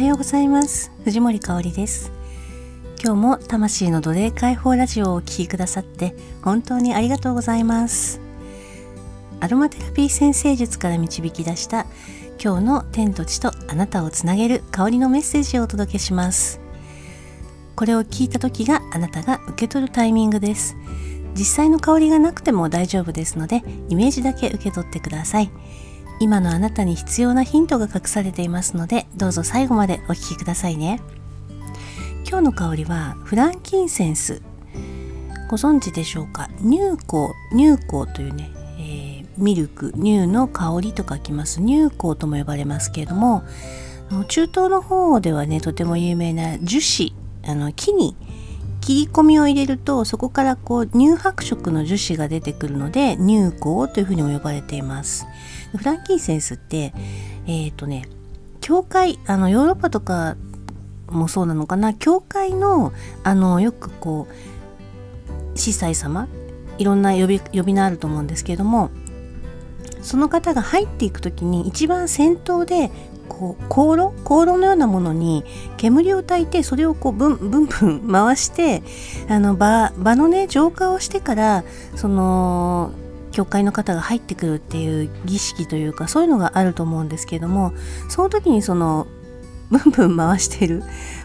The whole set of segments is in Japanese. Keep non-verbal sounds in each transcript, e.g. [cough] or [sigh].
はようございます。藤森香里です。今日も魂の奴隷解放ラジオをお聴きくださって本当にありがとうございます。アロマテラピー先生術から導き出した今日の天と地とあなたをつなげる香りのメッセージをお届けします。これを聞いた時があなたが受け取るタイミングです。実際の香りがなくても大丈夫ですのでイメージだけ受け取ってください。今のあなたに必要なヒントが隠されていますのでどうぞ最後までお聴きくださいね。今日の香りはフランキンセンス。ご存知でしょうか？乳香乳香というね、えー、ミルク乳の香りと書きます。乳香とも呼ばれますけれども中東の方ではねとても有名な樹脂あの木に切り込みを入れるとそこからこう乳白色の樹脂が出てくるので乳香というふうにも呼ばれています。フランキンセンスってえっ、ー、とね教会あのヨーロッパとかもそうなのかな？教会のあのよくこう司祭様いろんな呼び呼び名あると思うんですけれどもその方が入っていく時に一番先頭でこう香炉？香炉のようなものに煙を焚いてそれをこうブンブンブ [laughs] ン回してあの場場のね浄化をしてからその教会の方が入ってくるっていう儀式というかそういうのがあると思うんですけどもその時にそのブンブン回してる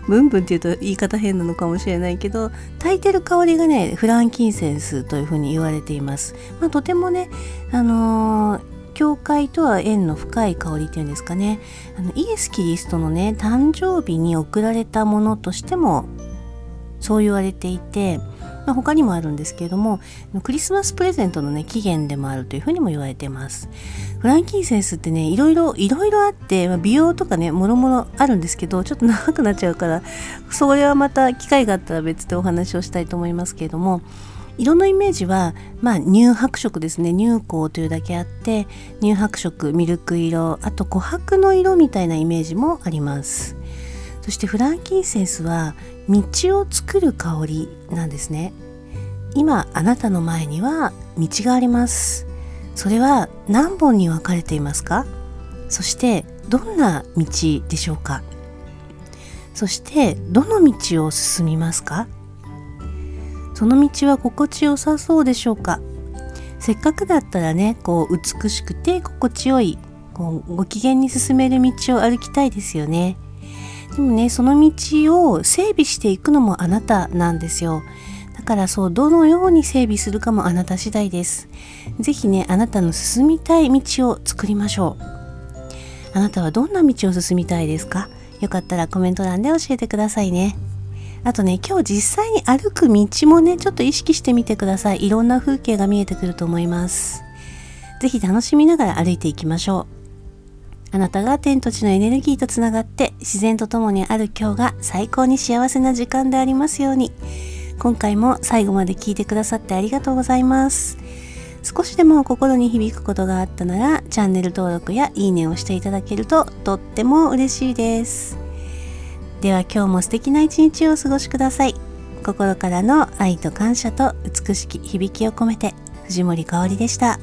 ブンブンっていうと言い方変なのかもしれないけど炊いてる香りがねフランキンセンスというふうに言われています、まあ、とてもねあのー教会とは縁の深い香りっていうんですかね。あのイエス・キリストのね誕生日に贈られたものとしてもそう言われていて、まあ、他にもあるんですけれどもクリスマスプレゼントのね起源でもあるというふうにも言われてます。フランキンセンスってねいろいろいろいろあって、まあ、美容とかねもろもろあるんですけどちょっと長くなっちゃうからそれはまた機会があったら別でお話をしたいと思いますけれども色のイメージは、まあ、乳白色ですね。乳香というだけあって乳白色ミルク色あと琥珀の色みたいなイメージもあります。そしてフランキンセンスは道を作る香りなんですね。今あなたの前には道があります。それは何本に分かれていますか？そしてどんな道でしょうか？そしてどの道を進みますか？その道は心地よさそうでしょうか？せっかくだったらねこう美しくて心地よいこうご機嫌に進める道を歩きたいですよね。でもねその道を整備していくのもあなたなんですよ。だからそうどのように整備するかもあなた次第です。是非ねあなたの進みたい道を作りましょう。あなたはどんな道を進みたいですか？よかったらコメント欄で教えてくださいね。あとね今日実際に歩く道もねちょっと意識してみてください。いろんな風景が見えてくると思います。是非楽しみながら歩いていきましょう。あなたが天と地のエネルギーとつながって自然と共にある今日が最高に幸せな時間でありますように。今回も最後まで聞いてくださってありがとうございます。少しでも心に響くことがあったならチャンネル登録やいいねをしていただけるととっても嬉しいです。では今日も素敵な一日をお過ごしください心からの愛と感謝と美しき響きを込めて藤森かおりでした。